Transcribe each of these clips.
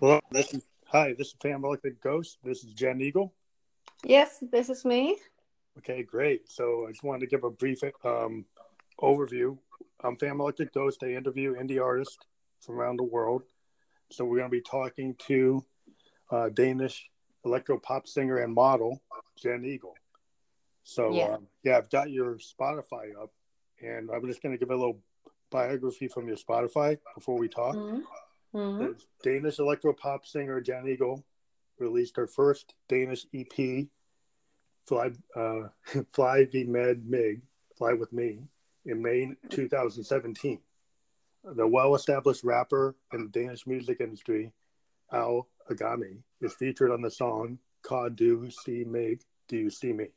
Hello, this is hi. This is Fan Electric Ghost. This is Jen Eagle. Yes, this is me. Okay, great. So I just wanted to give a brief um, overview. I'm Fan Electric Ghost. I interview indie artists from around the world. So we're going to be talking to uh, Danish electro pop singer and model Jen Eagle. So Yeah. um, yeah, I've got your Spotify up, and I'm just going to give a little biography from your Spotify before we talk. Mhm. Mhm. Danish electro pop singer Jen Eagle released her first Danish EP, Fly, uh, Fly V Med Mig, Fly With Me, in May 2017. The well established rapper in the Danish music industry, Al Agami, is featured on the song Ka Du Si Mig, Do You See Me?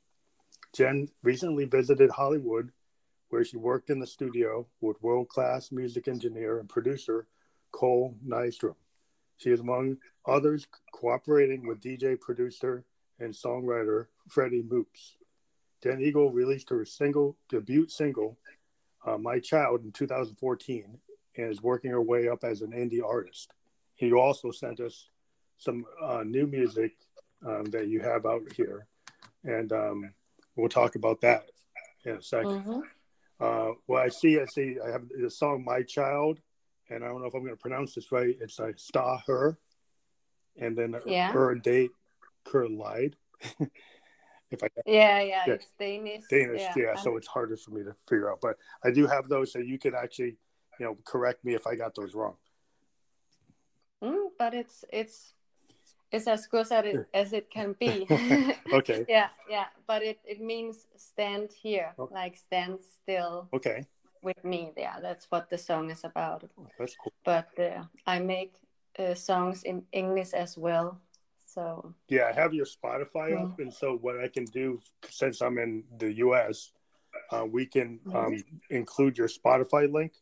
Jen recently visited Hollywood, where she worked in the studio with world class music engineer and producer Cole Nystrom. She is, among others, cooperating with DJ, producer, and songwriter Freddie Moops. Jen Eagle released her single debut single, uh, My Child, in 2014, and is working her way up as an indie artist. He also sent us some uh, new music um, that you have out here, and um, we'll talk about that in a 2nd Mhm. uh, well, I see, I see, I have the song "My Child," and I don't know if I'm going to pronounce this right. It's like "Sta Her," and then Yeah. her date, Kur Lied. if I Yeah, yeah, Yeah. it's Danish. Danish, yeah, um, so it's harder for me to figure out. But I do have those, so you can actually, you know, correct me if I got those wrong. mm, but it's it's it's as good as it as it can be. Okay, yeah, yeah, but it it means stand here, Oh. like stand still okay, with me. Yeah, that's what the song is about. that's cool. But uh, I make uh, songs in English as well. So Yeah, I have your Spotify Mm. up, and so what I can do since I'm in the U.S., uh, we can Mm-hmm. um, include your Spotify link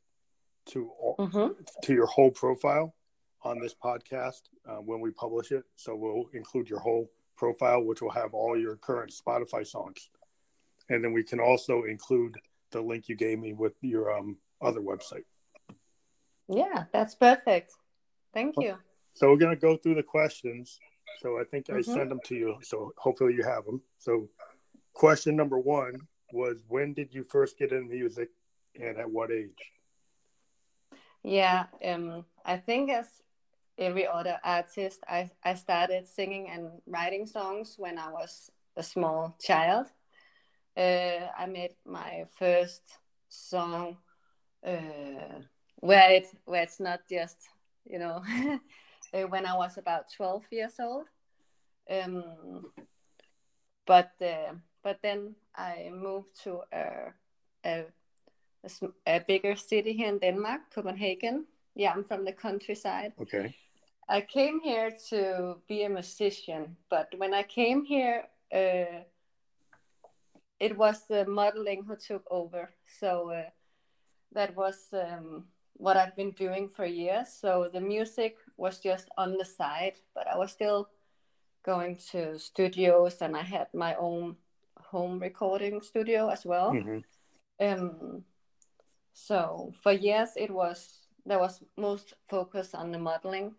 to all, mhm. to your whole profile on this podcast uh, when we publish it. So we'll include your whole profile, which will have all your current Spotify songs, and then we can also include the link you gave me with your um, other website. yeah, that's perfect. Thank you. So we're gonna go through the questions. So I think I Mhm. sent them to you. So hopefully you have them. So question number one was when did you first get into music and at what age? Yeah, um, I think as every other artist, I, I started singing and writing songs when I was a small child. Uh, I made my first song uh, where it where it's not just you know uh, when I was about twelve years old. Um, but uh, but then I moved to a, a a, a bigger city here in Denmark, Copenhagen. Yeah, I'm from the countryside. Okay. I came here to be a musician, but when I came here, uh, it was the modeling who took over. So uh, that was um, what I've been doing for years. So the music was just on the side, but I was still going to studios and I had my own home recording studio as well. Mhm. Um, so for years it was there was most focus on the modeling,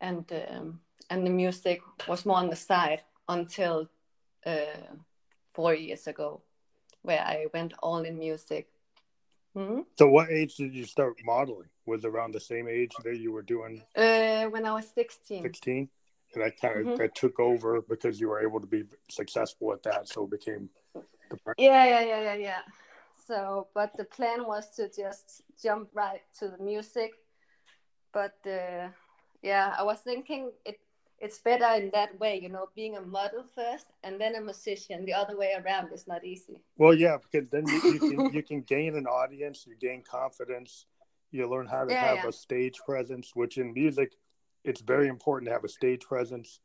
and um, and the music was more on the side until uh, four years ago, where I went all in music. Mhm. So what age did you start modeling? Was around the same age that you were doing Uh, when I was sixteen. 16? And that kind of Mhm. that took over because you were able to be successful at that. So it became the Yeah, yeah, yeah, yeah, yeah. So, but the plan was to just jump right to the music. But uh, yeah, I was thinking it it's better in that way, you know, being a model first and then a musician. The other way around is not easy. Well, yeah, because then you, you can you can gain an audience, you gain confidence, you learn how to Yeah, have yeah. a stage presence, which in music, it's very important to have a stage presence.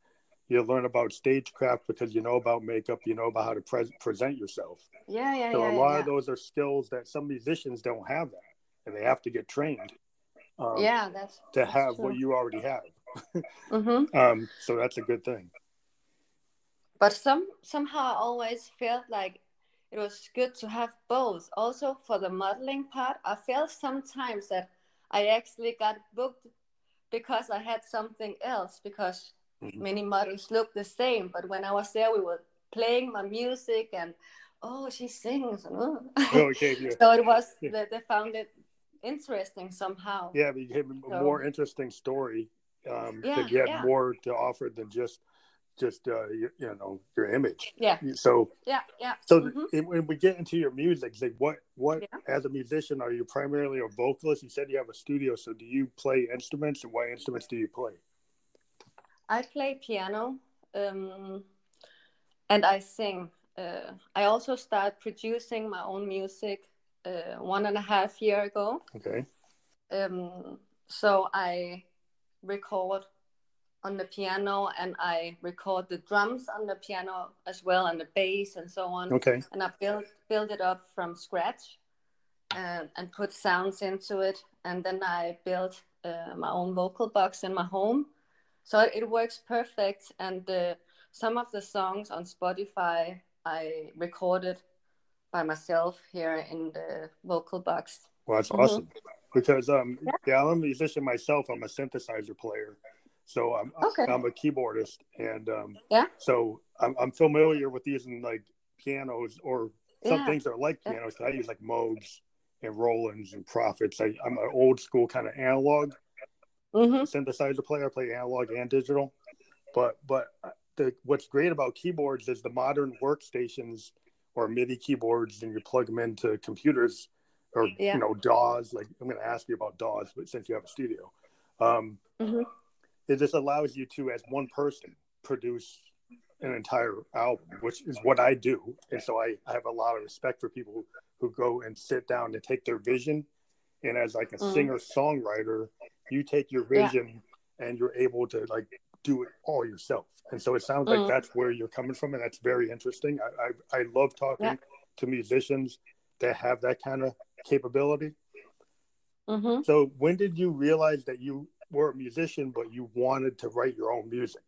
You learn about stagecraft because you know about makeup, you know about how to pre- present yourself. Yeah, yeah, So yeah. So a lot yeah. of those are skills that some musicians don't have that, and they have to get trained um, yeah, that's to have what you already have. Hmm Um, so that's a good thing. But some somehow I always felt like it was good to have both. Also for the modeling part, I felt sometimes that I actually got booked because I had something else because Mhm. many models look the same. But when I was there, we were playing my music and oh, she sings. oh. Gave you, so it was Yeah. that they found it interesting somehow. yeah, but you gave a So- more interesting story. Um, Yeah, you had yeah. more to offer than just, just uh, you, you know, your image. Yeah, So, yeah, yeah. so Mhm. th- when we get into your music, like what, what, Yeah. as a musician, are you primarily a vocalist? You said you have a studio, so do you play instruments, and what instruments do you play? I play piano um, and I sing. Uh, I also started producing my own music uh, one and a half year ago. Okay. Um, so I record on the piano and I record the drums on the piano as well and the bass and so on. Okay. And I build build it up from scratch and, and put sounds into it. And then I built uh, my own vocal box in my home. So it, it works perfect. And uh, some of the songs on Spotify I recorded by myself here in the vocal box. Well, that's Mhm. awesome. Because um, Yeah. yeah, I'm a musician myself. I'm a synthesizer player, so I'm Okay. I'm a keyboardist, and um, Yeah. so I'm I'm familiar with using like pianos or some Yeah. things that are like pianos. I use like Moogs and Rolands and Prophets. I, I'm an old school kind of analog hmm synthesizer player. I play analog and digital, but but uh, the what's great about keyboards is the modern workstations or MIDI keyboards, and you plug them into computers or Yeah. you know DAWs. Like I'm going to ask you about DAWs, but since you have a studio, um, hmm it just allows you to, as one person, produce an entire album, which is what I do. And so I, I have a lot of respect for people who, who go and sit down and take their vision. And as like a Mhm. singer songwriter, you take your Yeah. vision and you're able to like do it all yourself. And so it sounds like Mhm. that's where you're coming from, and that's very interesting. I I, I love talking Yeah. to musicians that have that kind of capability. hmm So when did you realize that you were a musician, but you wanted to write your own music?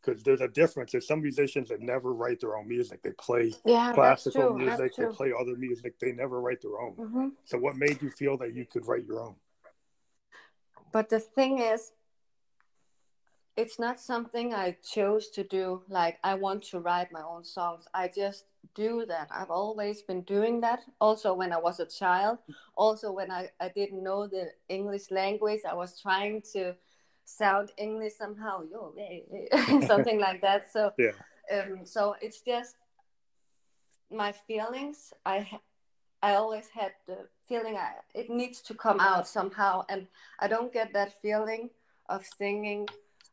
Because there's a difference. There's some musicians that never write their own music. They play Yeah, classical music, they play other music. They never write their own. hmm So what made you feel that you could write your own? But the thing is, it's not something I chose to do. Like, I want to write my own songs. I just do that. I've always been doing that. Also, when I was a child, also when I, I didn't know the English language, I was trying to sound English somehow, yo, something like that. So, Yeah. um, so it's just my feelings. I I always had the feeling I, it needs to come out somehow, and I don't get that feeling of singing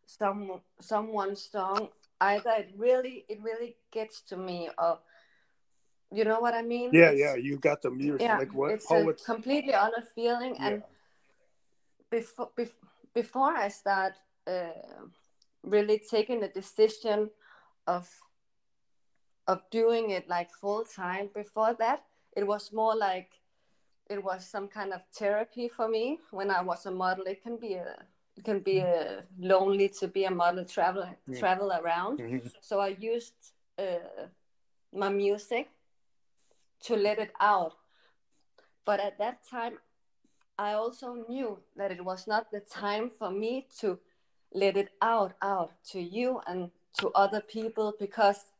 some someone's song either. It really it really gets to me, or you know what I mean? Yeah, It's- yeah. You got the music. yeah. like what it's poets? a completely other feeling, yeah. and before bef- before I start uh, really taking the decision of of doing it like full time. Before that, it was more like it was some kind of therapy for me when I was a model. It can be a can be a lonely to be a model travel Yeah. travel around. Mhm. So I used uh, my music to let it out. But at that time, I also knew that it was not the time for me to let it out, out to you and to other people because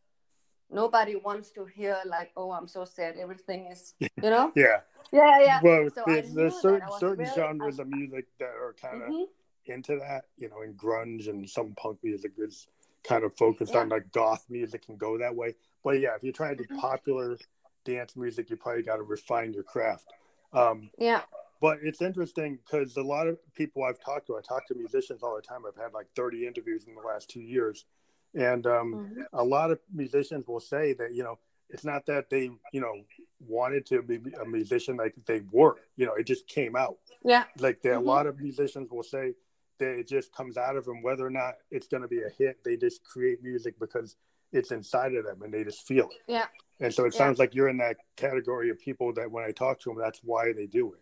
nobody wants to hear like, "Oh, I'm so sad. Everything is," you know? Yeah. yeah, yeah. Well, So there's, there's certain certain really- genres of music that are kind of Mhm. Into that, you know, and grunge and some punk music is kind of focused Yeah. on like goth music and go that way. But yeah, if you're trying to do Mhm. popular dance music, you probably got to refine your craft. Um, Yeah. but it's interesting because a lot of people I've talked to, I talk to musicians all the time. I've had like 30 interviews in the last two years. And um, Mhm. a lot of musicians will say that, you know, it's not that they, you know, wanted to be a musician like they were, you know, it just came out Yeah. like there, Mhm. a lot of musicians will say that it just comes out of them whether or not it's going to be a hit they just create music because it's inside of them and they just feel it Yeah. and so it Yeah. sounds like you're in that category of people that when i talk to them that's why they do it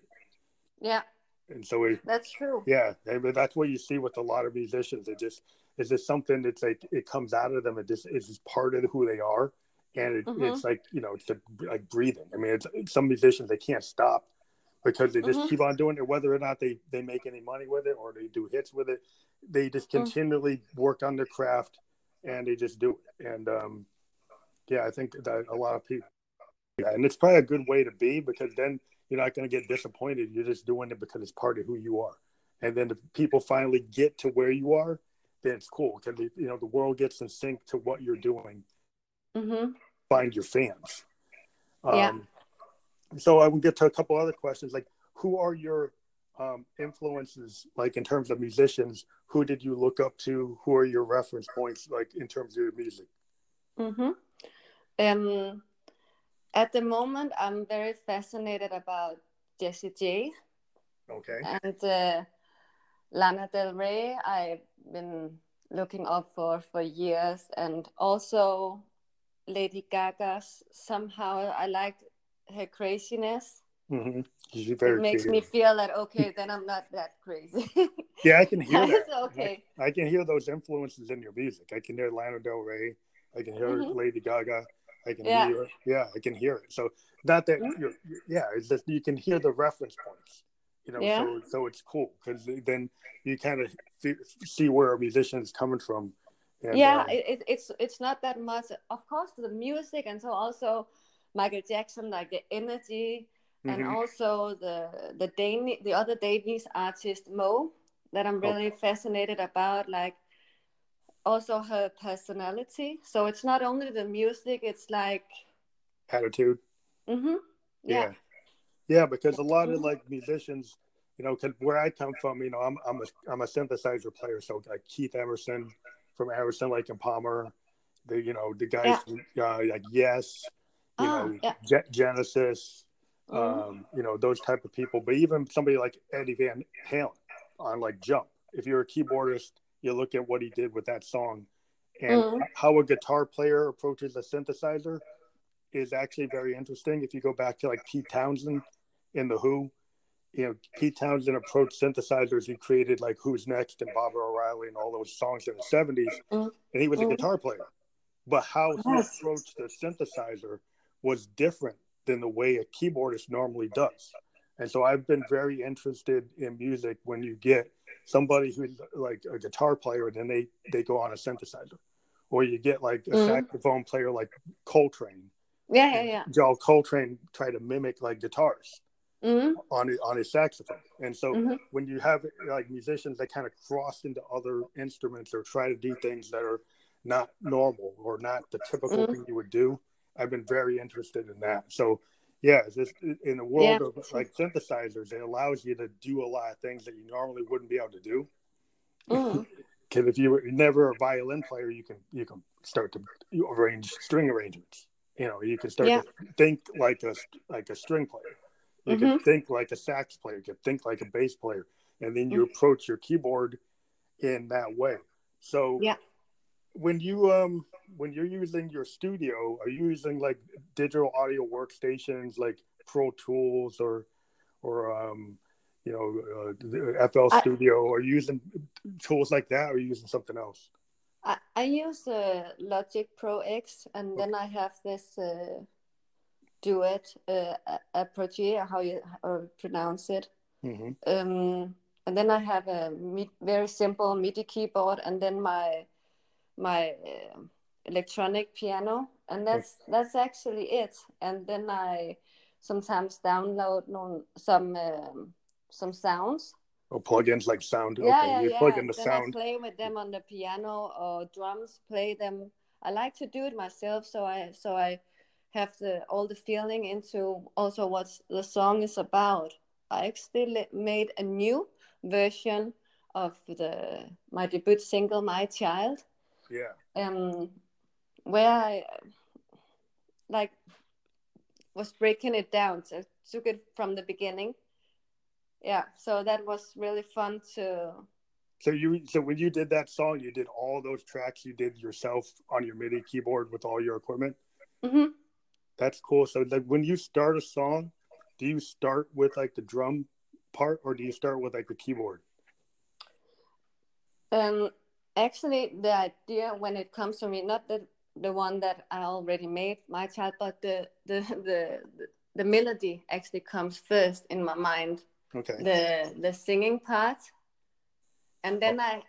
Yeah. and so it, That's true. yeah mean, that's what you see with a lot of musicians it just is just something that's like it comes out of them it just it's just part of who they are and it, Mhm. it's like you know it's like breathing i mean it's some musicians they can't stop because they just Mhm. keep on doing it, whether or not they they make any money with it or they do hits with it. They just Mm. continually work on their craft and they just do it. And um, yeah, I think that a lot of people, yeah, and it's probably a good way to be because then you're not going to get disappointed. You're just doing it because it's part of who you are. And then if people finally get to where you are, then it's cool because you know the world gets in sync to what you're doing. Mm-hmm. Find your fans. Yeah. So I will get to a couple other questions like who are your um, influences like in terms of musicians who did you look up to who are your reference points like in terms of your music Mm-hmm. Um, at the moment, I'm very fascinated about Jessie J okay and uh, Lana Del Rey. I've been looking up for for years, and also Lady Gaga. Somehow, I like her craziness. mm-hmm. She's very it makes me feel that okay, then I'm not that crazy. yeah i can hear that okay. I, I can hear those influences in your music i can hear lana del rey i can hear Mhm. lady gaga i can Yeah. hear yeah i can hear it so not that Mhm. you're yeah it's just you can hear the reference points you know Yeah. so so it's cool because then you kind of see where a musician is coming from and, yeah um, it, it's it's not that much of course the music and so also michael jackson like the energy and mhm. also the the Danish the other Danish artist Mo that I'm really fascinated about like also her personality. So it's not only the music it's like attitude. Mm-hmm, yeah. yeah. Yeah because a lot of Mhm. like musicians you know where i come from you know i'm i'm a, I'm a synthesizer player. So like keith emerson from emerson lake and palmer the you know the guys uh, like yes you Ah, know yeah. Ge- genesis Mhm. um you know those type of people but even somebody like eddie van halen on like jump if you're a keyboardist you look at what he did with that song and Mhm. how a guitar player approaches a synthesizer is actually very interesting if you go back to like pete townshend in the who you know pete townshend approached synthesizers he created like who's next and baba o'riley and all those songs in the 70s Mhm. and he was a Mhm. guitar player but how he approached the synthesizer was different than the way a keyboardist normally does. And so I've been very interested in music when you get somebody who's like a guitar player and then they, they go on a synthesizer. Or you get like a Mhm. saxophone player like Coltrane. yeah yeah yeah John Coltrane tried to mimic like guitars mm-hmm. on his, on his saxophone. And so Mhm. when you have like musicians that kind of cross into other instruments or try to do things that are not normal or not the typical Mhm. thing you would do, I've been very interested in that. So yeah, it's just in the world Yeah. of like synthesizers, it allows you to do a lot of things that you normally wouldn't be able to do. Mm-hmm. Because if you were never a violin player, you can you can start to arrange string arrangements. You know, you can start Yeah. to think like a like a string player. You can mm-hmm. think like a sax player. You can think like a bass player, and then you mm-hmm. approach your keyboard in that way. So Yeah. when you um when you're using your studio, are you using like digital audio workstations like Pro Tools or or um you know uh, the FL I- Studio? Are you using tools like that, or are you using something else? I, I use uh, Logic Pro X, and then I have this uh, Duet uh, Approach, how you or pronounce it. Mm-hmm. Um, and then I have a very simple MIDI keyboard, and then my my uh, electronic piano, and that's that's actually it. And then I sometimes download some um, some sounds. Or plugins like sound. Yeah, okay, yeah, you yeah. plug in the then I sound. play with them on the piano or drums. Play them. I like to do it myself, so I so I have the all the feeling into also what the song is about. I actually made a new version of the my debut single, My Child, Yeah. um, where I like was breaking it down. So I took it from the beginning. Yeah, so that was really fun to So you so when you did that song, you did all those tracks you did yourself on your MIDI keyboard with all your equipment. hmm That's cool. So like when you start a song, do you start with like the drum part or do you start with like the keyboard? Um, actually, the idea when it comes to me, not the the one that I already made, my child, but the the the the melody actually comes first in my mind Okay. the the singing part and then i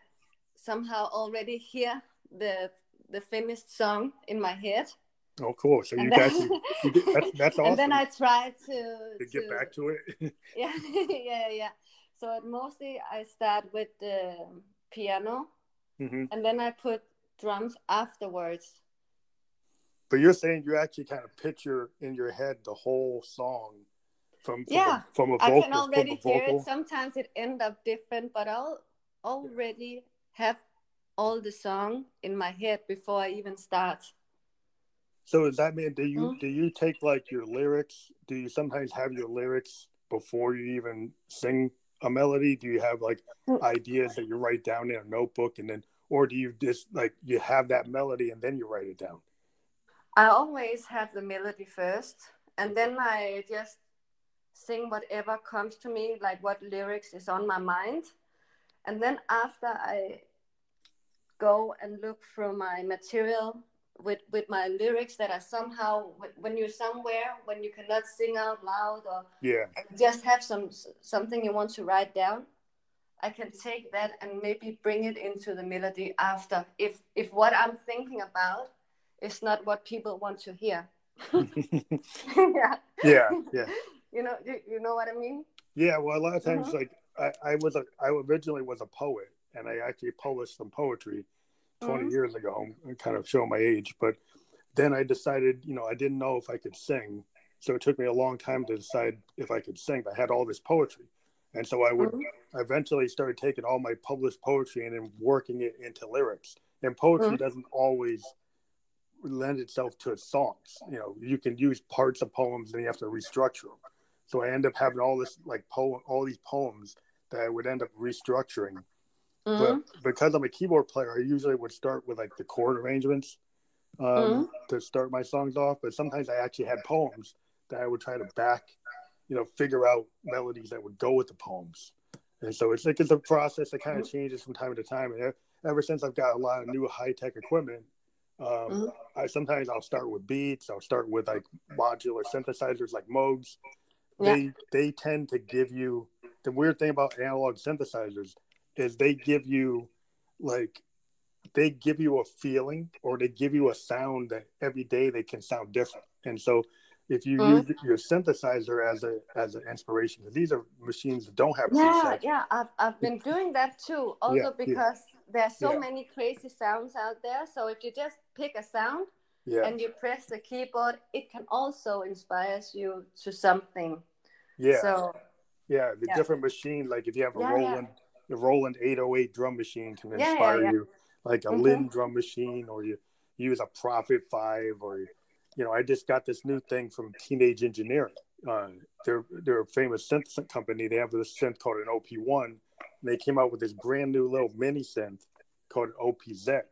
somehow already hear the the finished song in my head Oh, cool. So you And guys, then- you get, that's that's awesome. and then i try to to get back to it. yeah yeah yeah so mostly i start with the piano hmm and then i put drums afterwards But you're saying you actually kind of picture in your head the whole song from, from Yeah, a, from a i vocal I can already hear it sometimes it end up different but i'll already have all the song in my head before i even start So does that mean do you Mm. do you take like your lyrics? Do you sometimes have your lyrics before you even sing a melody? Do you have like Mm. ideas that you write down in a notebook and then, or do you just like you have that melody and then you write it down? I always have the melody first, and then I just sing whatever comes to me, like what lyrics is on my mind. And then after I go and look through my material with, with my lyrics that are somehow, when you're somewhere, when you cannot sing out loud or Yeah, just have some something you want to write down, I can take that and maybe bring it into the melody after. If if what I'm thinking about is not what people want to hear. yeah. yeah, yeah, You know, you, you know what I mean? yeah. Well, a lot of times, Mhm. like I, I was a, I originally was a poet, and I actually published some poetry 20 Mhm. years ago. I'm kind of show my age, but then I decided, you know, I didn't know if I could sing, so it took me a long time to decide if I could sing. I had all this poetry, and so I would Mhm. Eventually started taking all my published poetry and then working it into lyrics. And poetry Mhm. doesn't always lend itself to songs. You know, you can use parts of poems and you have to restructure them. So I end up having all this like poem, all these poems that I would end up restructuring. Mhm. But because I'm a keyboard player, I usually would start with like the chord arrangements um, to start my songs off. But sometimes I actually had poems that I would try to back, you know, figure out melodies that would go with the poems. And so it's like it's a process that kind of changes from time to time. And ever since I've got a lot of new high tech equipment, um, Mhm. I sometimes I'll start with beats. I'll start with like modular synthesizers like Moogs. Yeah. They they tend to give you the weird thing about analog synthesizers is they give you like they give you a feeling or they give you a sound that every day they can sound different. And so if you Mhm. use your synthesizer as a as an inspiration, these are machines that don't have Yeah, presets. yeah, I've, I've been doing that too. Also Yeah, yeah. Because there's so Yeah. many crazy sounds out there. So if you just pick a sound Yeah, and you press the keyboard, it can also inspire you to something. yeah, So yeah. The yeah. different machine, like if you have a. Roland, the Roland 808 drum machine can inspire you, like a Mhm. Linn drum machine, or you use a Prophet Five, or you know, I just got this new thing from Teenage Engineering. Uh, they're they're a famous synth company. They have this synth called an OP1. And they came out with this brand new little mini synth called OPZ,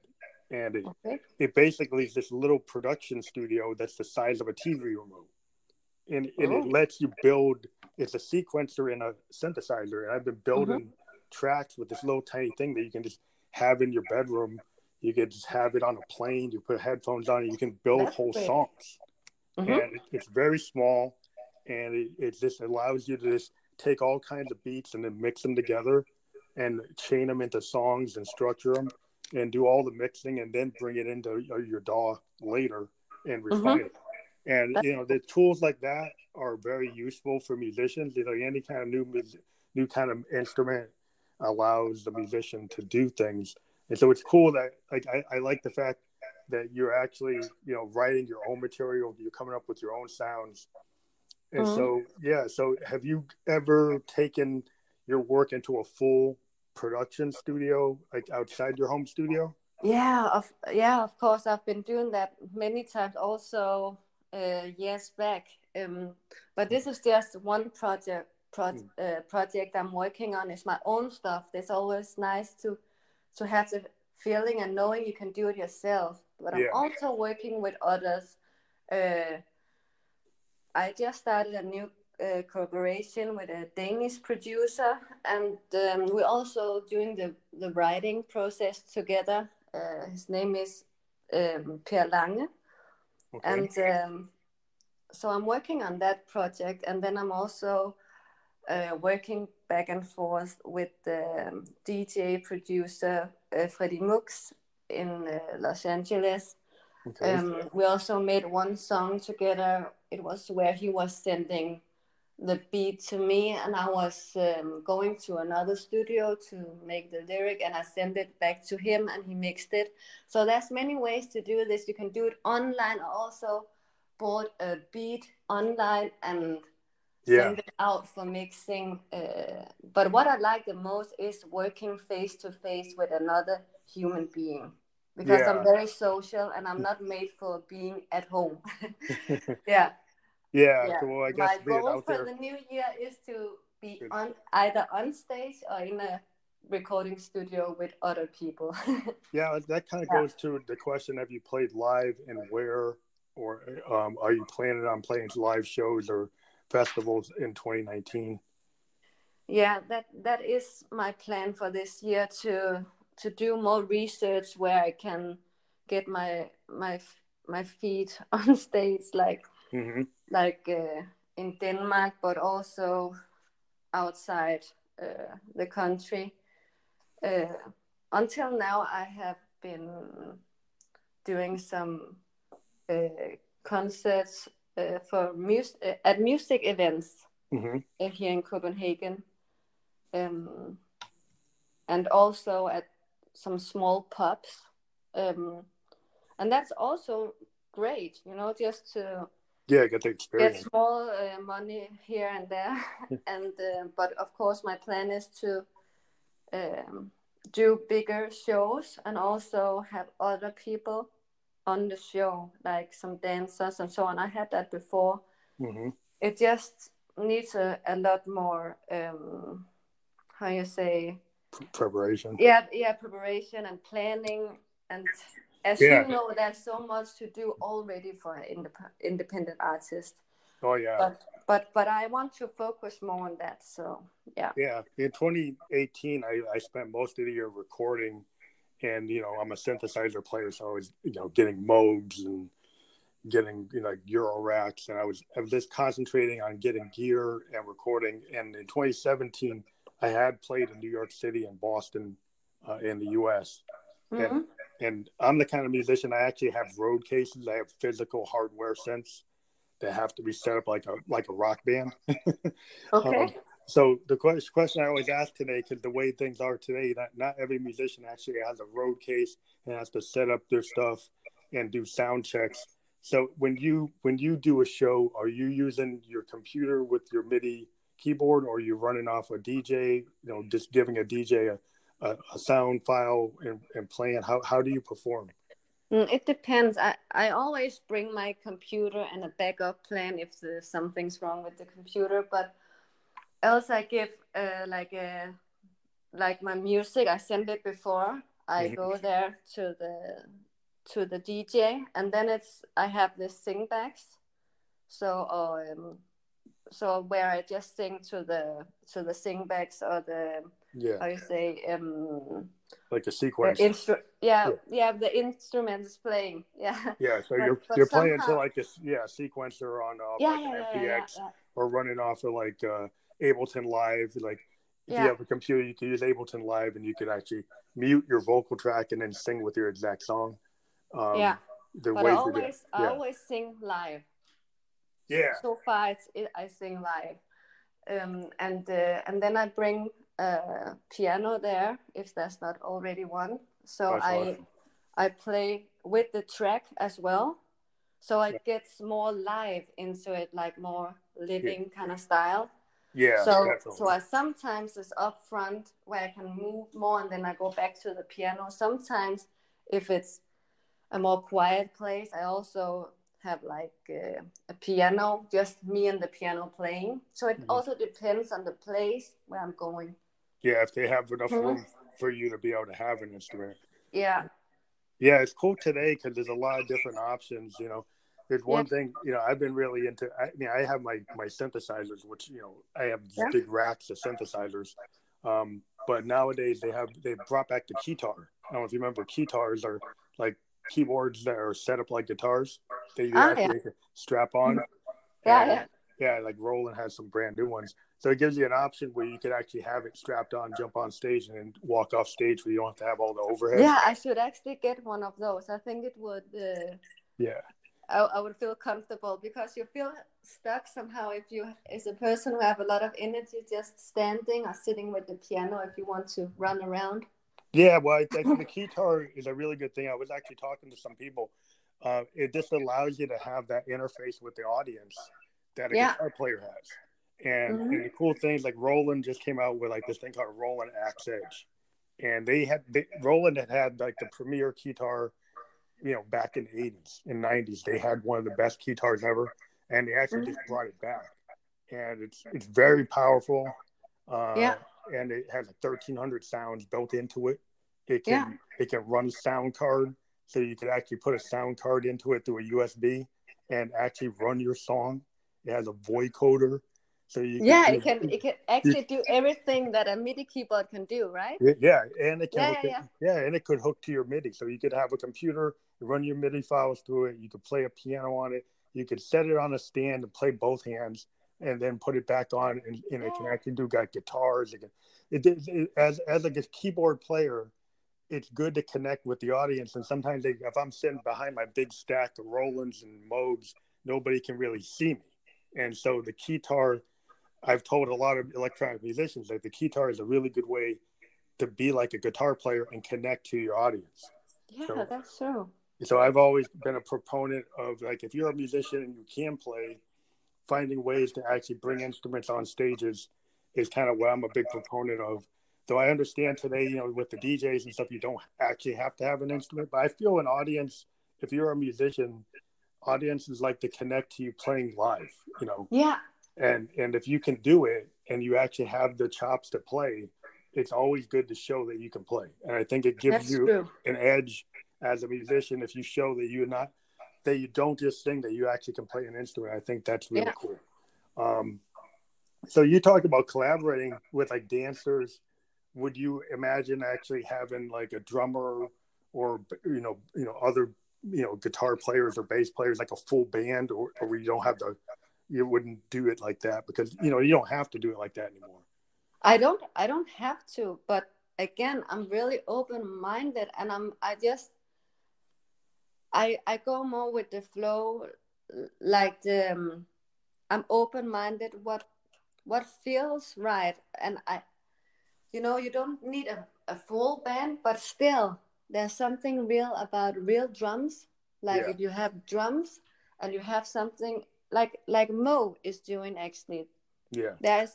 and it, okay. it basically is this little production studio that's the size of a TV remote, and and Oh. it lets you build. It's a sequencer and a synthesizer, and I've been building tracks with this little tiny thing that you can just have in your bedroom. You can just have it on a plane. You put headphones on, and you can build That's whole great. songs. Mhm. And it, it's very small, and it, it just allows you to just take all kinds of beats and then mix them together, and chain them into songs and structure them, and do all the mixing, and then bring it into your, DAW later and refine it. And you know the tools like that are very useful for musicians. You know, any kind of new new kind of instrument allows the musician to do things, and so it's cool that like I, I like the fact that you're actually you know writing your own material. You're coming up with your own sounds, and Mhm. so yeah. So have you ever taken your work into a full production studio, like outside your home studio? Yeah, of yeah, of course. I've been doing that many times also uh, years back. Um, but this is just one project pro- Mm. uh, project I'm working on. It's my own stuff. It's always nice to to have the feeling and knowing you can do it yourself. But I'm also working with others. Uh, I just started a new uh, collaboration with a Danish producer, and um, we're also doing the, the writing process together. Uh, his name is um, Per Lange, Okay. and um, so I'm working on that project, and then I'm also uh, working back and forth with the DJ producer uh, Freddie Mux in uh, Los Angeles. Okay. Um, we also made one song together. It was where he was sending the beat to me, and I was um, going to another studio to make the lyric, and I sent it back to him, and he mixed it. So there's many ways to do this. You can do it online. I also bought a beat online and yeah. send it out for mixing. Uh, but what I like the most is working face to face with another human being because yeah. I'm very social and I'm not made for being at home. yeah. Yeah, yeah. well, I guess my goal for there. the new year is to be Good. on either on stage or in a recording studio with other people. yeah, that kind of yeah. goes to the question: Have you played live and where, or um, are you planning on playing live shows or festivals in 2019? Yeah, that that is my plan for this year to to do more research where I can get my my my feet on stage, like mm-hmm. Like uh, in Denmark, but also outside uh, the country. Uh, until now, I have been doing some uh, concerts uh, for music uh, at music events mm-hmm. here in Copenhagen, um, and also at some small pubs. Um, and that's also great, you know, just to yeah get the experience. get small uh, money here and there. And uh, but of course my plan is to um, do bigger shows and also have other people on the show like some dancers and so on. I had that before. Mm-hmm. it just needs a, a lot more um, how you say? Preparation. Yeah, yeah, preparation and planning, and as yeah. you know, there's so much to do already for an indep- independent artist. Oh yeah. But but but I want to focus more on that. So yeah. Yeah, in 2018, I I spent most of the year recording, and you know I'm a synthesizer player, so I was you know getting modes and getting you know euroracks and I was I was just concentrating on getting gear and recording and in 2017 I had played in New York City and Boston uh, in the U.S. Mm-hmm. And, and I'm the kind of musician I actually have road cases. I have physical hardware synths that have to be set up like a like a rock band. okay. Um, so the question I always ask today, because the way things are today, not not every musician actually has a road case and has to set up their stuff and do sound checks. So when you when you do a show, are you using your computer with your MIDI keyboard or you're running off a DJ, you know, just giving a DJ a, a, a sound file and, and playing? How, how do you perform? Mm, it depends. I, I always bring my computer and a backup plan if there's something's wrong with the computer, but else I give uh, like a like my music. I send it before I mm-hmm. go there to the to the DJ, and then it's I have this sing bags. So um, so where I just sing to the to the singbacks or the yeah. How you say um like a sequence. instru- yeah, yeah, yeah the instruments playing yeah. Yeah so but, you're but you're somehow... playing to like a yeah sequencer on uh, yeah, like yeah, an FPX or running off of like uh, Ableton Live like if you have a computer you can use Ableton Live and you can actually mute your vocal track and then sing with your exact song. Um, yeah the but I always, I always sing live. Yeah. So far, it's, it, I sing live, um, and uh, and then I bring a piano there if there's not already one. So That's I awesome. I play with the track as well, so it yeah. gets more live into it, like more living yeah. kind of style. Yeah. So definitely. so I sometimes it's up front where I can move more, and then I go back to the piano. Sometimes if it's a more quiet place, I also have like uh, a piano, just me and the piano playing. So it mm-hmm. also depends on the place where I'm going. Yeah, if they have enough mm-hmm. room for you to be able to have an instrument. Yeah. Yeah, it's cool today because there's a lot of different options. You know, there's one yeah. thing. You know, I've been really into. I mean, I have my my synthesizers, which you know, I have yeah. big racks of synthesizers. Um, but nowadays they have they brought back the keytar. I don't know if you remember, keytars are like keyboards that are set up like guitars. They ah, actually yeah. strap on. Yeah, And, yeah. yeah, like Roland has some brand new ones. So it gives you an option where you could actually have it strapped on, jump on stage, and then walk off stage where you don't have to have all the overhead. Yeah, I should actually get one of those. I think it would. Uh, Yeah. I, I would feel comfortable because you feel stuck somehow if you as a person who have a lot of energy just standing or sitting with the piano if you want to run around. Yeah, well, I think the keytar is a really good thing. I was actually talking to some people. Uh, it just allows you to have that interface with the audience that a Yeah. guitar player has. And, Mhm. and the cool things like Roland just came out with like this thing called Roland AX-Edge, and they had they, Roland had had like the premier keytar, you know, back in the eighties and nineties. They had one of the best keytars ever, and they actually just brought it back, and it's it's very powerful. Uh, Yeah. and it has like thirteen hundred sounds built into it. It can Yeah. it can run sound card, so you could actually put a sound card into it through a USB and actually run your song. It has a vocoder, so you Yeah, do- it can it can actually do everything that a MIDI keyboard can do, right? Yeah, and it can Yeah, hook yeah, it- yeah, and it could hook to your MIDI. So you could have a computer, run your MIDI files through it. You could play a piano on it. You could set it on a stand and play both hands, and then put it back on, and, and it can actually do got guitars. It can, it, it, as as a keyboard player, it's good to connect with the audience. And sometimes they, if I'm sitting behind my big stack of Rolands and Moogs, nobody can really see me. And so the keytar, I've told a lot of electronic musicians that the keytar is a really good way to be like a guitar player and connect to your audience. Yeah, So- that's true. So I've always been a proponent of like if you're a musician and you can play, finding ways to actually bring instruments on stages is kind of what I'm a big proponent of. Though I understand today, you know, with the DJs and stuff, you don't actually have to have an instrument. But I feel an audience, if you're a musician, audiences like to connect to you playing live, you know, Yeah, and and if you can do it and you actually have the chops to play, it's always good to show that you can play. And I think it gives that's you true. an edge as a musician if you show that you're not that you don't just sing that you actually can play an instrument i think that's really Yeah. cool um so you talked about collaborating with like dancers would you imagine actually having like a drummer or you know you know other you know guitar players or bass players like a full band or, or where you don't have to you wouldn't do it like that because you know you don't have to do it like that anymore I don't I don't have to, but again, I'm really open minded and I'm I just I I go more with the flow like the um, I'm open minded what what feels right and I you know you don't need a, a full band but still there's something real about real drums like Yeah. if you have drums and you have something like like Mo is doing actually yeah there's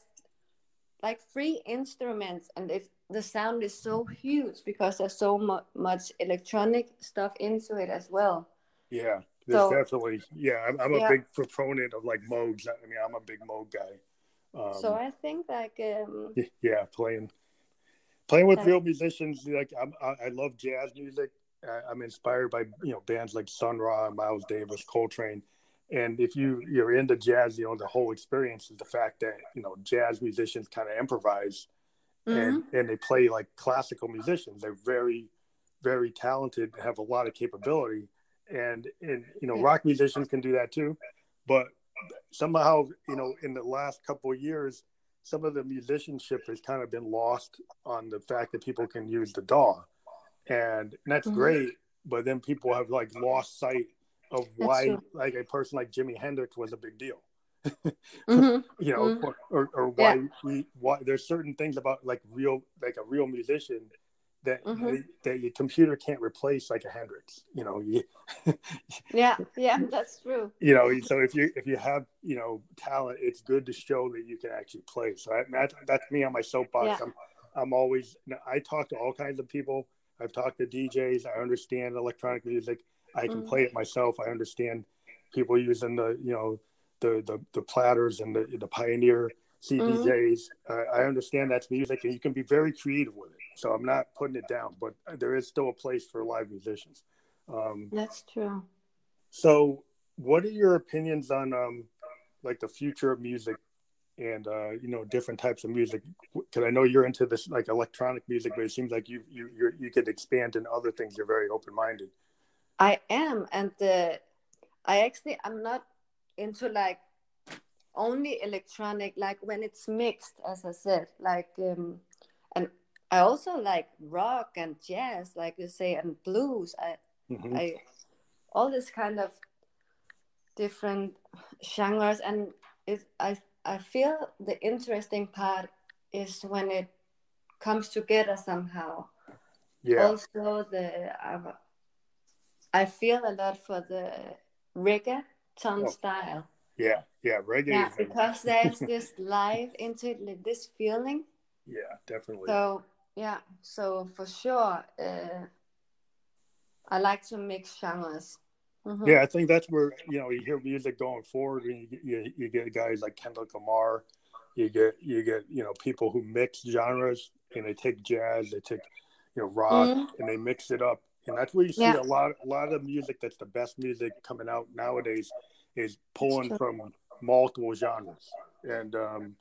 like three instruments and it, the sound is so huge because there's so mu- much electronic stuff into it as well Yeah, there's So- definitely. Yeah, I'm, I'm a Yeah. big proponent of like modes. I mean, I'm a big mode guy. Um, so i think like um yeah, playing playing with real musicians. Like I'm, I, I love jazz music. I, I'm inspired by you know bands like Sun Ra, Miles Davis, Coltrane. And if you you're into jazz, you know the whole experience is the fact that you know jazz musicians kind of improvise and and they play like classical musicians. They're very very talented, have a lot of capability, and and you know rock musicians can do that too. But somehow you know in the last couple of years, some of the musicianship has kind of been lost on the fact that people can use the DAW, and, that's Mhm. great. But then people have like lost sight of why like a person like Jimi Hendrix was a big deal Mhm. you know, Mhm. or, or, or why we why there's certain things about like real like a real musician that Mhm. that your computer can't replace like a Hendrix. You know, you, yeah yeah that's true you know. So if you if you have you know talent, it's good to show that you can actually play. So I, that, that's me on my soapbox. Yeah. I'm I'm always I talk to all kinds of people. I've talked to DJs. I understand electronic music. I can Mhm. play it myself. I understand people using the you know the the, the platters and the the Pioneer CDJs. Uh, I understand that's music, and you can be very creative with it. So I'm not putting it down, but there is still a place for live musicians. Um, that's true so, what are your opinions on um, like the future of music and uh, you know different types of music? Because I know you're into this like electronic music, but it seems like you you you're, you could expand in other things. You're very open minded. I am and uh, i actually i'm not into like only electronic like when it's mixed as i said like um and i also like rock and jazz like you say and blues i Mhm. i all this kind of different genres and it i i feel the interesting part is when it comes together somehow Yeah. also the i feel a lot for the reggaeton Oh. style Yeah. Yeah. Reggae. yeah because there's this life into it like this feeling yeah, definitely. so yeah so for sure uh, i like to mix genres Mhm. Yeah, I think that's where you know you hear music going forward, and you, get- you you get guys like Kendrick Lamar, you get you get you know people who mix genres and they take jazz, they take you know rock, Mhm. and they mix it up, and that's where you see Yeah. a lot a lot of music that's the best music coming out nowadays is pulling from multiple genres, and um,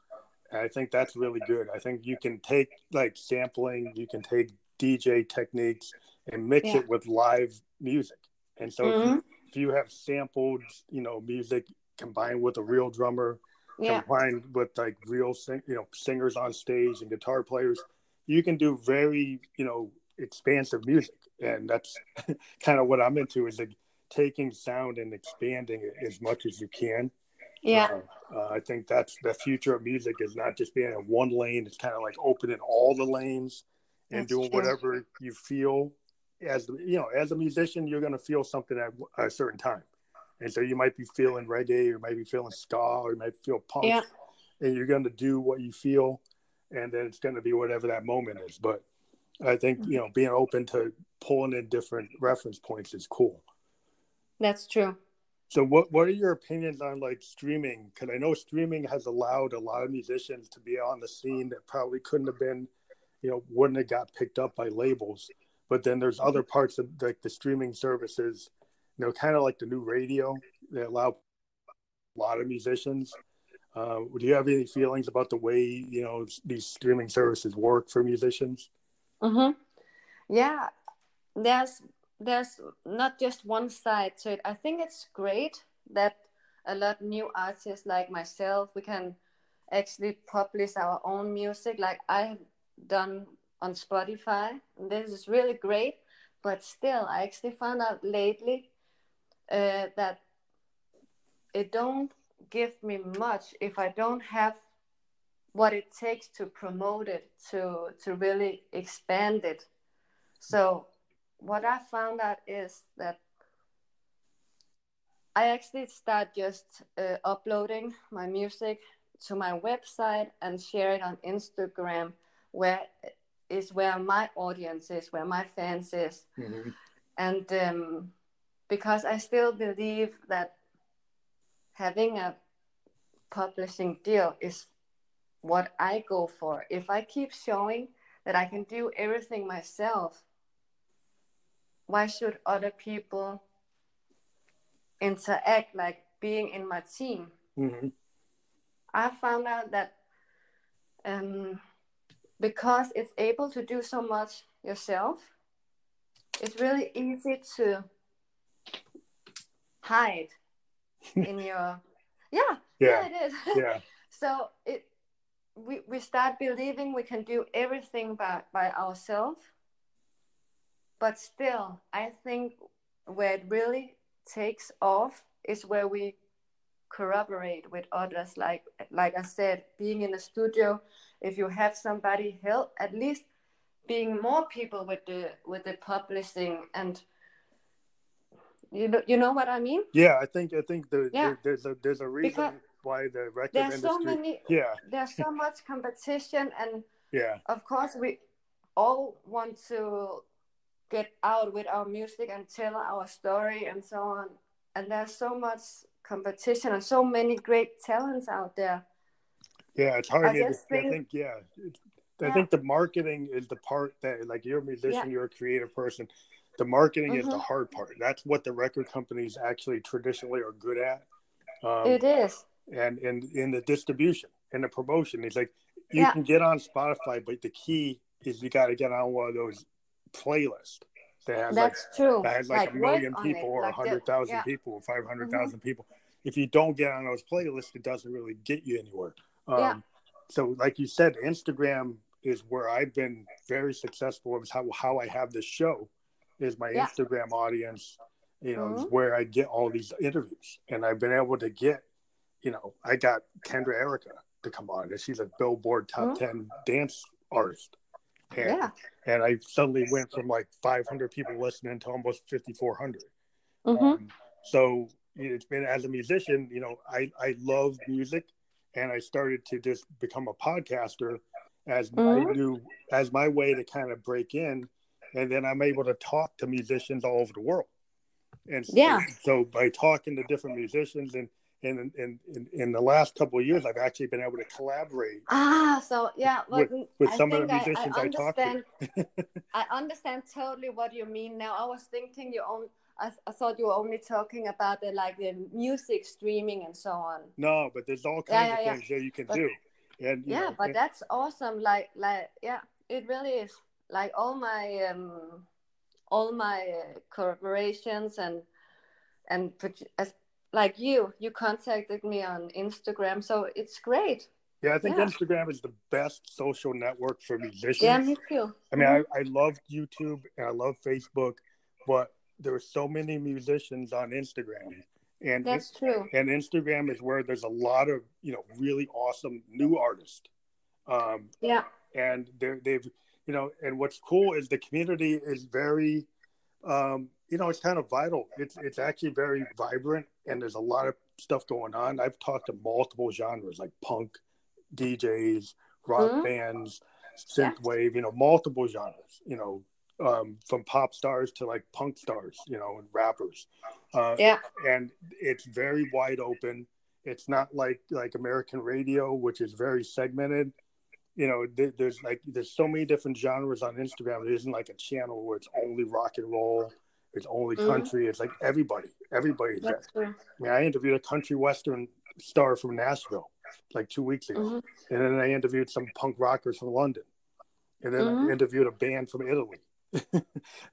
I think that's really good. I think you can take like sampling, you can take DJ techniques and mix Yeah. it with live music, and so if you Mhm. if you have sampled, you know, music combined with a real drummer, yeah combined with like real sing, you know, singers on stage and guitar players, you can do very, you know, expansive music. And that's kind of what I'm into is like taking sound and expanding it as much as you can. yeah Uh, uh, I think that's the future of music is not just being in one lane. It's kind of like opening all the lanes and That's doing true. whatever you feel as you know, as a musician, you're going to feel something at a certain time. And so you might be feeling reggae, or you might be feeling ska, or you might feel punk, Yeah. and you're going to do what you feel, and then it's going to be whatever that moment is. But I think you know, being open to pulling in different reference points is cool. that's true So what what are your opinions on like streaming? Because I know streaming has allowed a lot of musicians to be on the scene that probably couldn't have been, you know, wouldn't have got picked up by labels. But then there's other parts of like the streaming services, you know, kind of like the new radio that allow a lot of musicians. Uh, do you have any feelings about the way you know these streaming services work for musicians? hmm Yeah, there's there's not just one side to it. I think it's great that a lot new artists like myself we can actually publish our own music, like I have done on Spotify. This is really great, but still, I actually found out lately uh, that it don't give me much if I don't have what it takes to promote it to to really expand it so what i found out is that i actually start just uh, uploading my music to my website and share it on instagram where is where my audience is where my fans is Mm-hmm. and um, because I still believe that having a publishing deal is what I go for. If I keep showing that I can do everything myself, why should other people interact like being in my team? Mm-hmm. I found out that um, because it's able to do so much yourself, it's really easy to hide in your yeah Yeah, yeah it is yeah, so it we, we start believing we can do everything by, by ourselves but still i think where it really takes off is where we corroborate with others like like i said being in a studio if you have somebody help at least being more people with the with the publishing and you know you know what i mean yeah. I think I think the, Yeah. there, there's a there's a reason Because why the record there's industry. so many Yeah, there's so much competition and yeah, of course we all want to get out with our music and tell our story and so on and there's so much competition and so many great talents out there yeah. It's hard. I to, just I think- think yeah. I Yeah. think the marketing is the part that like you're a musician, Yeah. you're a creative person. The marketing is the Mhm. hard part. That's what the record companies actually traditionally are good at. Um, it is and and in the distribution and the promotion. It's like you Yeah. can get on Spotify, but the key is you got to get on one of those playlists that has that's true like that has like, a million people it, or a like hundred thousand yeah. people or five hundred thousand people. if you don't get on those playlists, it doesn't really get you anywhere. Um, Yeah. So, like you said, Instagram is where I've been very successful. Is how how I have this show is my Yeah. Instagram audience. You know, is Mhm. where I get all these interviews, and I've been able to get. You know, I got Kendra Erika to come on, and she's a Billboard top Mhm. ten dance artist. And, Yeah. and I suddenly went from like 500 people listening to almost 5,400. hmm Um, so it's been as a musician, you know, I, I love music and I started to just become a podcaster as my Mhm. new, as my way to kind of break in. And then I'm able to talk to musicians all over the world. And so, Yeah. so by talking to different musicians and, and in, in, in the last couple of years, I've actually been able to collaborate Ah, so yeah, With- well, with I some of the musicians I, I I talk to. I understand totally what you mean now. I was thinking you own. I, I thought you were only talking about the like the music streaming and so on. No, but there's all kinds yeah, of yeah. things that you can But- do. And yeah, know, but and- that's awesome. Like like yeah, it really is. Like all my um, all my uh, collaborations and and like you, you contacted me on Instagram, so it's great. yeah, I think yeah. Instagram is the best social network for musicians. Yeah, me too. I mean, Mhm. I, I love YouTube and I love Facebook, but there are so many musicians on Instagram, and that's true. and Instagram is where there's a lot of you know really awesome new artists. Um, Yeah, and they're, they've you know and what's cool is the community is very um, you know it's kind of vital it's it's actually very vibrant and there's a lot of stuff going on i've talked to multiple genres like punk djs rock Mhm. bands Yeah. synth wave you know multiple genres you know um, from pop stars to like punk stars you know and rappers uh, yeah, and it's very wide open. It's not like like American radio, which is very segmented. You know, there, there's like there's so many different genres on Instagram. It isn't like a channel where it's only rock and roll, it's only Mhm. country. It's like everybody, everybody's there. I mean, I interviewed a country western star from Nashville like two weeks ago, Mhm. and then I interviewed some punk rockers from London, and then Mhm. I interviewed a band from Italy.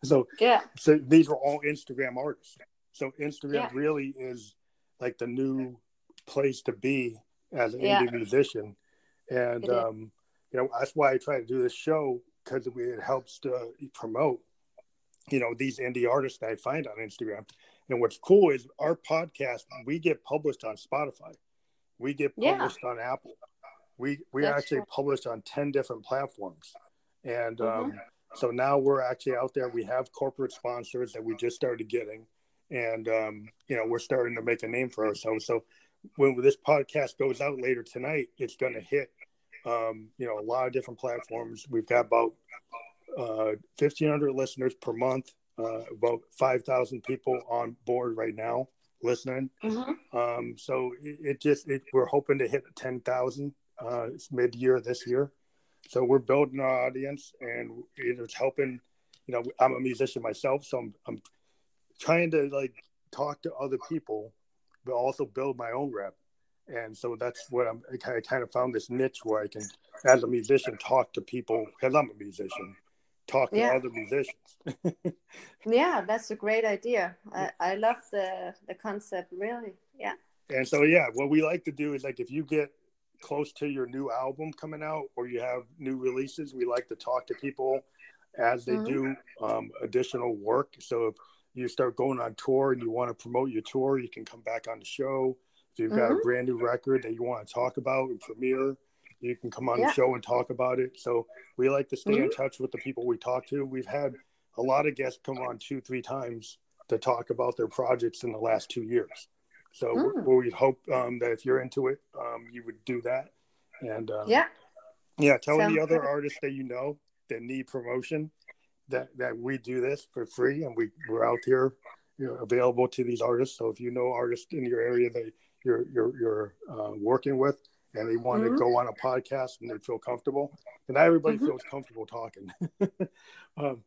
so Yeah, so these were all Instagram artists. So Instagram Yeah. really is like the new place to be as an Yeah. indie musician, and um, you know that's why I try to do this show because it helps to promote, you know, these indie artists that I find on Instagram. And what's cool is our podcast we get published on Spotify, we get Yeah. published on Apple, we we That's actually cool. published on ten different platforms, and Mhm. um, so now we're actually out there. We have corporate sponsors that we just started getting, and um, you know we're starting to make a name for ourselves. So when this podcast goes out later tonight, it's going to hit um, you know a lot of different platforms. We've got about uh, fifteen hundred listeners per month, uh, about five thousand people on board right now listening. Mhm. Um, so it, it just it, we're hoping to hit ten thousand uh, mid year this year. So we're building our audience, and it's helping. You know, I'm a musician myself, so I'm, I'm trying to like talk to other people, but also build my own rep. And so that's what I'm. I kind of, kind of found this niche where I can, as a musician, talk to people because I'm a musician, talk to Yeah. other musicians. yeah, that's a great idea. I, I love the the concept. Really, yeah, And so, yeah, what we like to do is like if you get close to your new album coming out or you have new releases, we like to talk to people as they Mhm. do um, additional work. So if you start going on tour and you want to promote your tour, you can come back on the show. If you've got a Mhm. brand new record that you want to talk about and premiere, you can come on Yeah. the show and talk about it. So we like to stay in Mhm. touch with the people we talk to. We've had a lot of guests come on two, three times to talk about their projects in the last two years. So Mm. we hope um, that if you're into it, um, you would do that. And um, yeah, yeah, tell Sounds any other good. artists that you know that need promotion that that we do this for free, and we we're out here, you know, available to these artists. So if you know artists in your area that you're you're you're uh, working with, and they want Mhm. to go on a podcast and they feel comfortable, and not everybody Mhm. feels comfortable talking. um,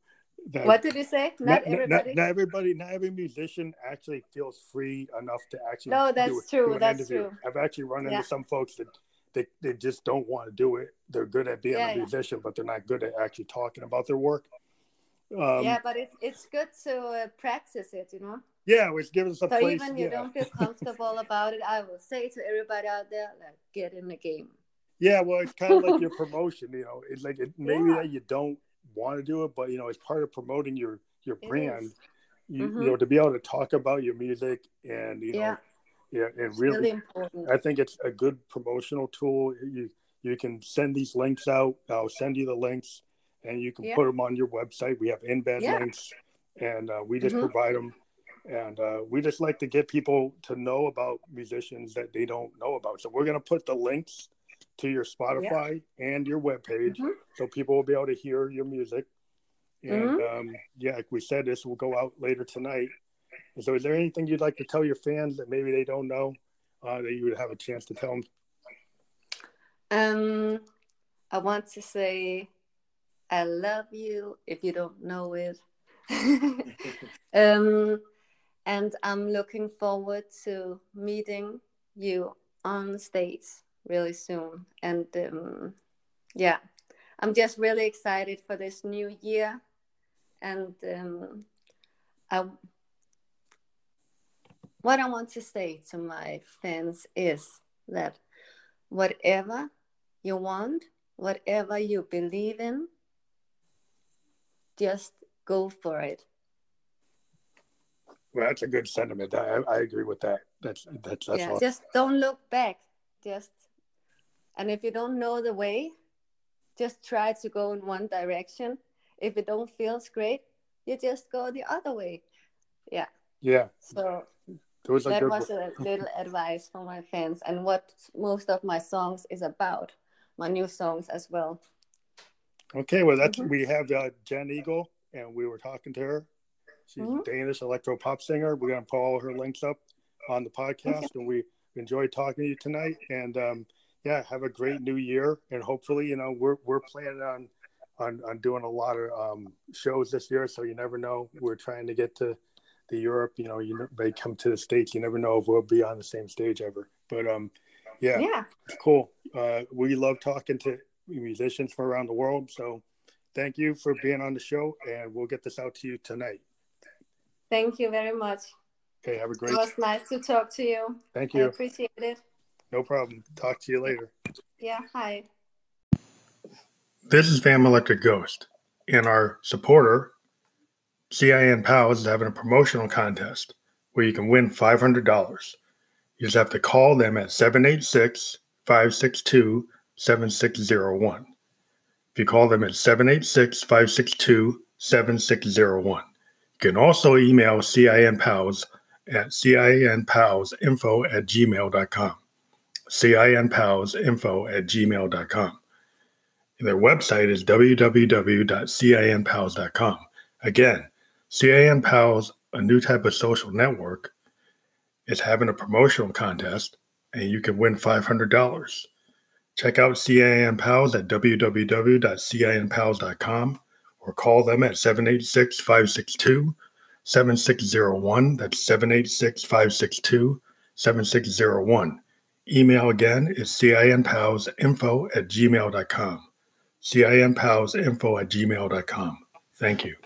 that- what did you say? Not, everybody. not, everybody, not every musician actually feels free enough to actually. No, that's do, true, do that's interview. true. I've actually run into Yeah. some folks that they, they just don't want to do it. They're good at being Yeah, a yeah. musician, but they're not good at actually talking about their work. Um, yeah, but it's it's good to uh, practice it. You know. Yeah, which gives us a so place. even you yeah. don't feel comfortable about it, I will say to everybody out there, like, get in the game. Yeah, well, it's kind of like your promotion. You know, it's like it, maybe Yeah. that you don't want to do it, but you know, it's part of promoting your your brand. You, Mhm. you know, to be able to talk about your music and you know, Yeah. yeah, and really, really important. I think it's a good promotional tool. You you can send these links out. I'll send you the links, and you can Yeah. put them on your website. We have embed Yeah. links, and uh, we just Mhm. provide them. And uh, we just like to get people to know about musicians that they don't know about. So we're going to put the links to your Spotify and your webpage, Mhm. so people will be able to hear your music. And Mm-hmm. um, yeah, like we said, this will go out later tonight. And so, is there anything you'd like to tell your fans that maybe they don't know uh, that you would have a chance to tell them? Um, I want to say, I love you if you don't know it. um, and I'm looking forward to meeting you on stage really soon. And um, yeah, I'm just really excited for this new year. And um, I, what I want to say to my fans is that whatever you want, whatever you believe in, just go for it. Well, that's a good sentiment. I, I agree with that. That's that's that's yeah, just don't look back. Just and if you don't know the way, just try to go in one direction. If it don't feels great, you just go the other way. Yeah. Yeah, So are that good. was a little advice for my fans and what most of my songs is about. My new songs as well. Okay, well, that's Mhm. we have uh, Jen Eagle, and we were talking to her. She's Mhm. a Danish electro pop singer. We're gonna put all her links up on the podcast, and we enjoyed talking to you tonight. And um, yeah, have a great new year, and hopefully, you know, we're we're planning on on, on doing a lot of um, shows this year. So you never know. We're trying to get to the Europe. You know, you may come to the states. You never know if we'll be on the same stage ever. But um, yeah, Yeah. cool. Uh, we love talking to musicians from around the world. So thank you for being on the show, and we'll get this out to you tonight. Thank you very much. Okay, have a great. It was nice to talk to you. Thank you. I appreciate it. No problem. Talk to you later. Yeah, hi. This is Fam Electric Ghost, and our supporter, CIN Pals, is having a promotional contest where you can win $500. You just have to call them at 786 562 7601. If you call them at 786 562 7601. You can also email CINPals at cinpalsinfo at gmail.com. cinpalsinfo at gmail.com. Their website is www.cinpals.com. Again, CIN Pals, a new type of social network, is having a promotional contest and you can win $500. Check out CIN Pals at www.cinpals.com or call them at 786 562 7601. That's 786 562 7601. Email again is cinpalsinfo at gmail.com. cinpalsinfo at gmail.com. Thank you.